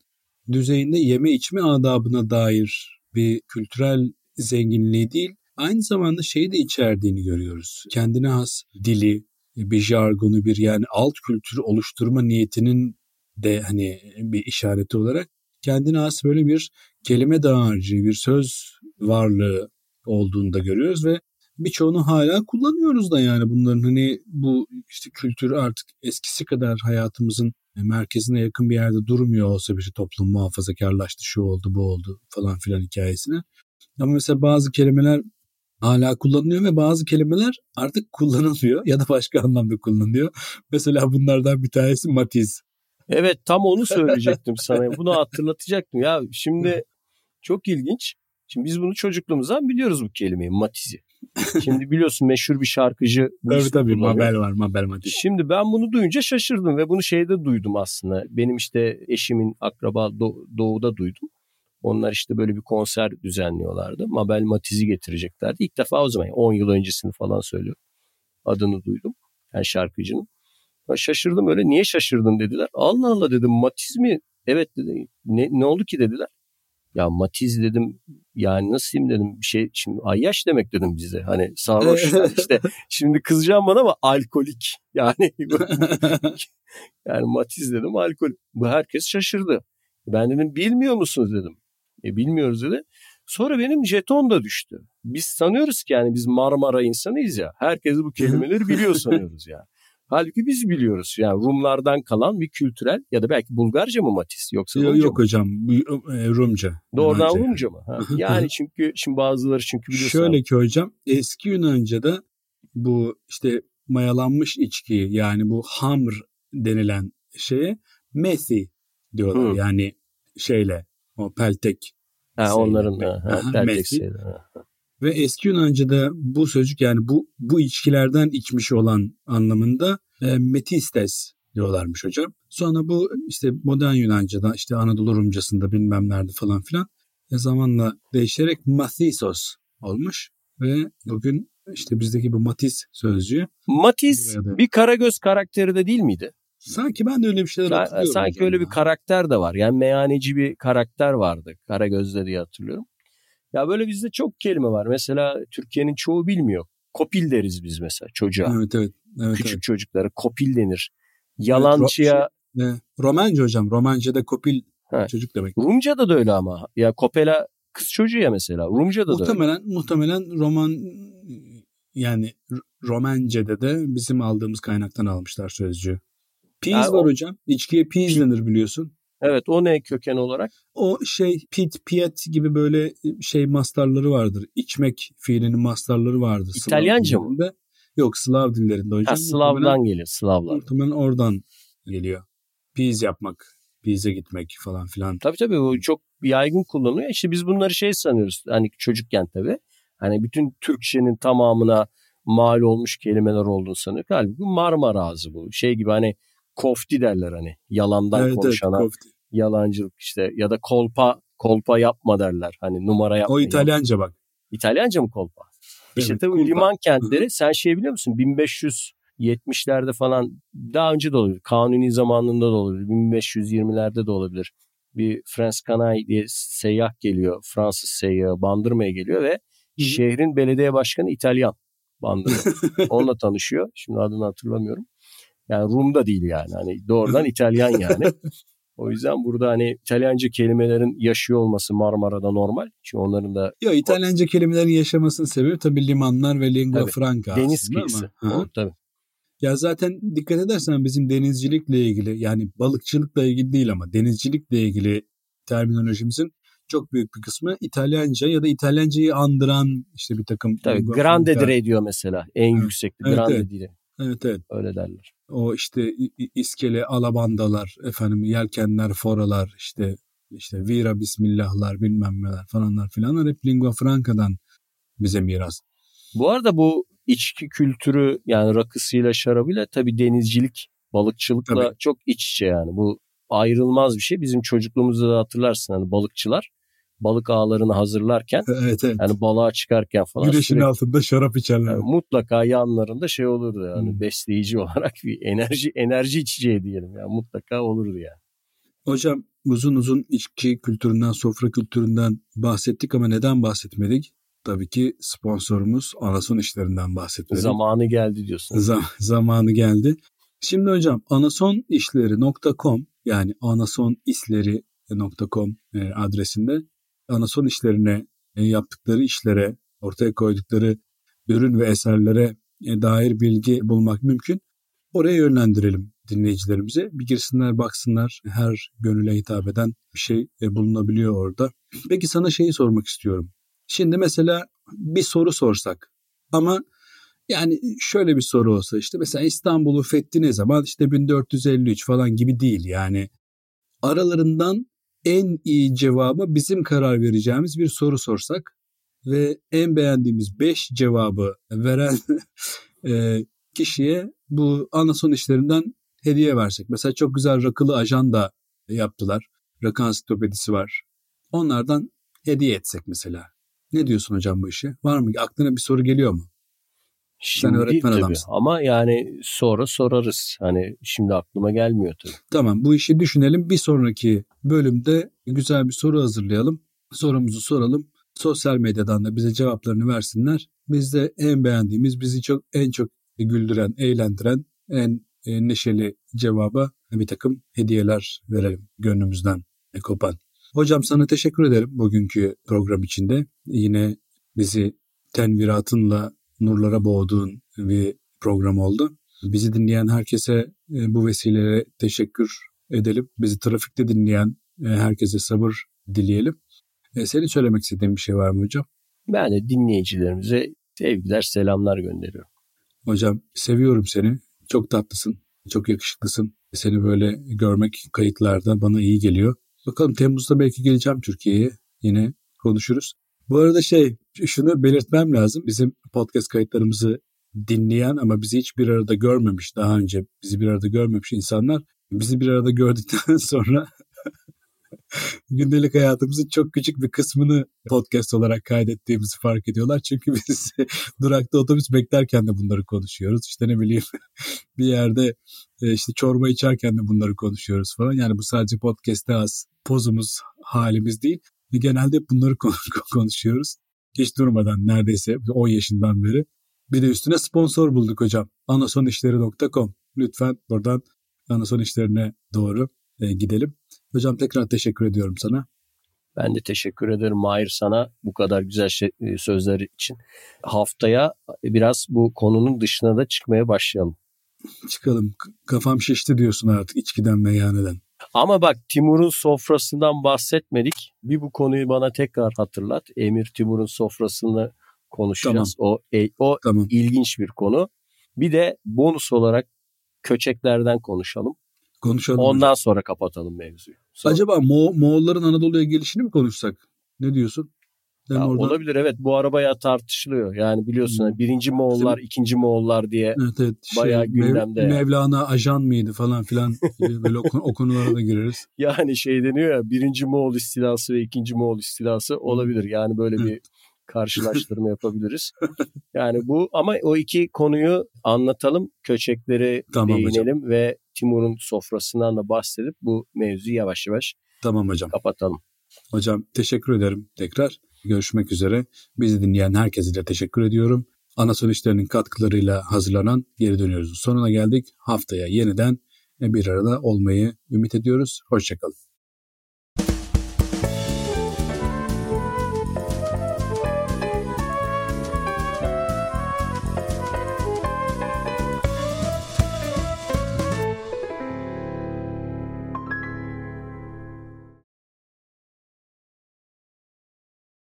Speaker 2: düzeyinde yeme içme adabına dair bir kültürel zenginliği değil, aynı zamanda şeyi de içerdiğini görüyoruz. Kendine has dili, bir jargonu, bir yani alt kültürü oluşturma niyetinin de hani bir işareti olarak kendine has böyle bir kelime dağarcığı, bir söz varlığı olduğunu da görüyoruz ve birçoğunu hala kullanıyoruz da yani bunların hani bu işte kültür artık eskisi kadar hayatımızın merkezine yakın bir yerde durmuyor olsa bir toplum muhafazakarlaştı, şu oldu, bu oldu falan filan hikayesine. Ama mesela bazı kelimeler hala kullanılıyor ve bazı kelimeler artık kullanılmıyor ya da başka anlamda kullanılıyor. Mesela bunlardan bir tanesi matiz.
Speaker 3: Evet tam onu söyleyecektim sana. Bunu hatırlatacaktım. Ya şimdi çok ilginç. Şimdi biz bunu çocukluğumuzdan biliyoruz bu kelimeyi matizi. Şimdi biliyorsun meşhur bir şarkıcı bu
Speaker 2: Tabii tabii
Speaker 3: kullanıyor.
Speaker 2: Mabel var Mabel matiz.
Speaker 3: Şimdi ben bunu duyunca şaşırdım ve bunu şeyde duydum aslında. Benim işte eşimin akraba Do- doğuda duydum. Onlar işte böyle bir konser düzenliyorlardı. Mabel Matiz'i getireceklerdi. İlk defa o zaman 10 yıl öncesini falan söylüyorum. Adını duydum. Yani şarkıcının. Ben şaşırdım öyle. Niye şaşırdın dediler. Allah Allah dedim Matiz mi? Evet dedi. Ne, ne oldu ki dediler. Ya Matiz dedim yani nasıl diyeyim dedim bir şey şimdi ayyaş demek dedim bize. Hani sarhoş işte şimdi kızacağım bana ama alkolik. Yani yani Matiz dedim alkol bu herkes şaşırdı. Ben dedim bilmiyor musunuz? dedim. E bilmiyoruz dedi. Sonra benim jeton da düştü. Biz sanıyoruz ki yani biz Marmara insanıyız ya herkes bu kelimeleri biliyor sanıyoruz ya Halbuki biz biliyoruz. Yani Rumlardan kalan bir kültürel ya da belki Bulgarca mı Matis yoksa
Speaker 2: Yok,
Speaker 3: Rumca
Speaker 2: yok
Speaker 3: mı?
Speaker 2: hocam e, Rumca.
Speaker 3: Doğrudan
Speaker 2: Yunanca.
Speaker 3: Rumca mı? Ha. Yani çünkü şimdi bazıları çünkü biliyorsun.
Speaker 2: Şöyle ki hocam eski Yunanca'da bu işte mayalanmış içki yani bu hamr denilen şeye methi diyorlar.
Speaker 3: Hı.
Speaker 2: Yani şeyle o peltek
Speaker 3: ha, onların ha, ha, şeyleri, ha.
Speaker 2: Ve eski Yunanca'da bu sözcük yani bu bu içkilerden içmiş olan anlamında e, metistes diyorlarmış hocam. Sonra bu işte modern Yunanca'da işte Anadolu Rumcasında bilmem nerede falan filan e, zamanla değişerek mathisos olmuş ve bugün işte bizdeki bu matiz sözcüğü da-
Speaker 3: bir Karagöz karakteri de değil miydi?
Speaker 2: sanki ben de öyle bir şeyler
Speaker 3: Sa-
Speaker 2: hatırlıyorum.
Speaker 3: Sanki öyle
Speaker 2: ya.
Speaker 3: bir karakter de var. Yani meyhaneci bir karakter vardı. Karagöz'de diye hatırlıyorum. Ya böyle bizde çok kelime var. Mesela Türkiye'nin çoğu bilmiyor. Kopil deriz biz mesela çocuğa.
Speaker 2: Evet evet. evet,
Speaker 3: Küçük
Speaker 2: evet.
Speaker 3: çocuklara kopil denir. Yalancıya
Speaker 2: E, Romanca hocam. Romanca'da kopil
Speaker 3: Ha.
Speaker 2: çocuk demek.
Speaker 3: Rumca'da da öyle ama. Ya Kopela kız çocuğu ya mesela. Rumca'da da öyle.
Speaker 2: Muhtemelen muhtemelen roman yani Romence'de de bizim aldığımız kaynaktan almışlar sözcüğü. Peas
Speaker 3: Yani
Speaker 2: var
Speaker 3: o-
Speaker 2: hocam. İçkiye peas denir biliyorsun.
Speaker 3: Evet o ne köken olarak?
Speaker 2: O şey pit, piyet gibi böyle şey mastarları vardır. İçmek fiilinin mastarları vardır.
Speaker 3: İtalyanca mı?
Speaker 2: Yok Slav dillerinde hocam.
Speaker 3: Ha, Slav'dan gelir. Slavlar.
Speaker 2: Muhtemelen oradan geliyor. Peas yapmak, peas'e gitmek falan filan.
Speaker 3: Tabii tabii bu çok yaygın kullanılıyor. İşte biz bunları şey sanıyoruz hani çocukken tabii. Hani bütün Türkçenin tamamına mal olmuş kelimeler olduğunu sanıyor. Halbuki Marmara ağzı bu. Şey gibi hani kofti derler hani yalandan
Speaker 2: Evet, evet,
Speaker 3: konuşana
Speaker 2: kofti.
Speaker 3: Yalancılık işte ya da kolpa kolpa yapma derler. Hani numara yapma.
Speaker 2: O İtalyanca bak.
Speaker 3: İtalyanca mı kolpa? İşte
Speaker 2: Evet,
Speaker 3: tabii
Speaker 2: kolpa.
Speaker 3: liman kentleri sen şey biliyor musun 1570'lerde falan daha önce de olabilir. Kanuni zamanında da olabilir. 1520'lerde de olabilir. Bir Frans Canay diye seyyah geliyor. Fransız seyyahı bandırmaya geliyor ve
Speaker 2: Hı hı.
Speaker 3: şehrin belediye başkanı İtalyan. bandını. Onunla tanışıyor. Şimdi adını hatırlamıyorum. Yani Rum da değil yani. Hani doğrudan İtalyan yani. O yüzden burada hani İtalyanca kelimelerin yaşıyor olması Marmara'da normal. Çünkü onların da...
Speaker 2: Yok İtalyanca kelimelerin yaşamasının sebebi tabii limanlar ve lingua
Speaker 3: tabii,
Speaker 2: franca
Speaker 3: Deniz kıyısı.
Speaker 2: Ama.
Speaker 3: O, tabii.
Speaker 2: Ya zaten dikkat edersen bizim denizcilikle ilgili yani balıkçılıkla ilgili değil ama denizcilikle ilgili terminolojimizin çok büyük bir kısmı İtalyanca ya da İtalyancayı andıran işte bir takım...
Speaker 3: Tabii grande dire diyor mesela en yüksekli
Speaker 2: evet,
Speaker 3: grande
Speaker 2: evet.
Speaker 3: dire.
Speaker 2: Evet evet.
Speaker 3: Öyle derler.
Speaker 2: O işte iskele, alabandalar, efendim yelkenler, foralar, işte işte vira bismillahlar, bilmem neler falanlar filanlar hep lingua franca'dan bize miras.
Speaker 3: Bu arada bu içki kültürü yani rakısıyla şarabıyla tabii denizcilik, balıkçılıkla tabii. çok iç içe yani. Bu ayrılmaz bir şey. Bizim çocukluğumuzda da hatırlarsın hani balıkçılar balık ağlarını hazırlarken
Speaker 2: evet, evet.
Speaker 3: yani balığa çıkarken falan
Speaker 2: güneşin sürekli, altında şarap içerler. Yani
Speaker 3: mutlaka yanlarında şey olurdu yani hmm. besleyici olarak bir enerji enerji içeceği diyelim yani mutlaka olurdu yani.
Speaker 2: Hocam uzun uzun içki kültüründen, sofra kültüründen bahsettik ama neden bahsetmedik? Tabii ki sponsorumuz Anason işlerinden bahsetmedik.
Speaker 3: Zamanı geldi diyorsun.
Speaker 2: Z- zamanı geldi. Şimdi hocam anasonişleri.com yani anasonisleri.com adresinde anason işlerine yaptıkları işlere, ortaya koydukları ürün ve eserlere dair bilgi bulmak mümkün. Oraya yönlendirelim dinleyicilerimize. Bir girsinler baksınlar her gönüle hitap eden bir şey bulunabiliyor orada. Peki sana şeyi sormak istiyorum. Şimdi mesela bir soru sorsak ama yani şöyle bir soru olsa işte mesela İstanbul'u fethi ne zaman işte 1453 falan gibi değil yani aralarından en iyi cevabı bizim karar vereceğimiz bir soru sorsak ve en beğendiğimiz 5 cevabı veren e, kişiye bu anason işlerinden hediye versek. Mesela çok güzel rakılı ajan da yaptılar. Rakı ansiklopedisi var. Onlardan hediye etsek mesela. Ne diyorsun hocam bu işe? Var mı? Aklına bir soru geliyor mu?
Speaker 3: Şimdi Sen öğretmen tabii. adamsın. Ama yani sonra sorarız. Hani şimdi aklıma gelmiyor tabii.
Speaker 2: Tamam bu işi düşünelim. Bir sonraki bölümde güzel bir soru hazırlayalım. Sorumuzu soralım. Sosyal medyadan da bize cevaplarını versinler. Biz de en beğendiğimiz, bizi çok en çok güldüren, eğlendiren, en neşeli cevaba bir takım hediyeler verelim gönlümüzden kopan. Hocam sana teşekkür ederim bugünkü program içinde. Yine bizi tenviratınla nurlara boğduğun bir program oldu. Bizi dinleyen herkese bu vesileyle teşekkür edelim. Bizi trafikte dinleyen herkese sabır dileyelim. Senin söylemek istediğin bir şey var mı hocam?
Speaker 3: Ben de dinleyicilerimize sevgiler, selamlar gönderiyorum.
Speaker 2: Hocam seviyorum seni. Çok tatlısın, çok yakışıklısın. Seni böyle görmek kayıtlarda bana iyi geliyor. Bakalım Temmuz'da belki geleceğim Türkiye'ye. Yine konuşuruz. Bu arada şey şunu belirtmem lazım. Bizim podcast kayıtlarımızı dinleyen ama bizi hiç bir arada görmemiş daha önce bizi bir arada görmemiş insanlar bizi bir arada gördükten sonra gündelik hayatımızın çok küçük bir kısmını podcast olarak kaydettiğimizi fark ediyorlar. Çünkü biz durakta otobüs beklerken de bunları konuşuyoruz. İşte ne bileyim bir yerde e, işte çorba içerken de bunları konuşuyoruz falan. Yani bu sadece podcast'te az pozumuz, halimiz değil. Genelde bunları konuşuyoruz. Hiç durmadan neredeyse 10 yaşından beri. Bir de üstüne sponsor bulduk hocam. anasonişleri.com. Lütfen buradan anason işlerine doğru e, gidelim. Hocam tekrar teşekkür ediyorum sana.
Speaker 3: Ben de teşekkür ederim Mahir sana bu kadar güzel şey, sözler için. Haftaya biraz bu konunun dışına da çıkmaya başlayalım.
Speaker 2: Çıkalım. Kafam şişti diyorsun artık içkiden meyhaneden.
Speaker 3: Ama bak Timur'un sofrasından bahsetmedik. Bir bu konuyu bana tekrar hatırlat. Emir Timur'un sofrasını konuşacağız. Tamam. O e, o tamam. ilginç bir konu. Bir de bonus olarak köçeklerden konuşalım.
Speaker 2: Konuşalım.
Speaker 3: Ondan hocam. sonra kapatalım mevzuyu. Sonra...
Speaker 2: Acaba Mo Moğolların Anadolu'ya gelişini mi konuşsak? Ne diyorsun?
Speaker 3: Ya orada... Olabilir evet bu arabaya tartışılıyor. Yani biliyorsun hmm. birinci Moğollar, Bizim... ikinci Moğollar diye evet, evet. bayağı şey, gündemde.
Speaker 2: Mev- Mevlana ajan mıydı falan filan böyle o, konulara da gireriz.
Speaker 3: Yani şey deniyor ya birinci Moğol istilası ve ikinci Moğol istilası olabilir. Yani böyle bir karşılaştırma yapabiliriz. Yani bu ama o iki konuyu anlatalım, köçekleri tamam değinelim hocam. ve Timur'un sofrasından da bahsedip bu mevzuyu yavaş yavaş
Speaker 2: tamam hocam.
Speaker 3: kapatalım.
Speaker 2: Hocam teşekkür ederim tekrar. Görüşmek üzere. Bizi dinleyen herkese de teşekkür ediyorum. Anasol işlerinin katkılarıyla hazırlanan geri dönüyoruz. Sonuna geldik. Haftaya yeniden bir arada olmayı ümit ediyoruz. Hoşçakalın.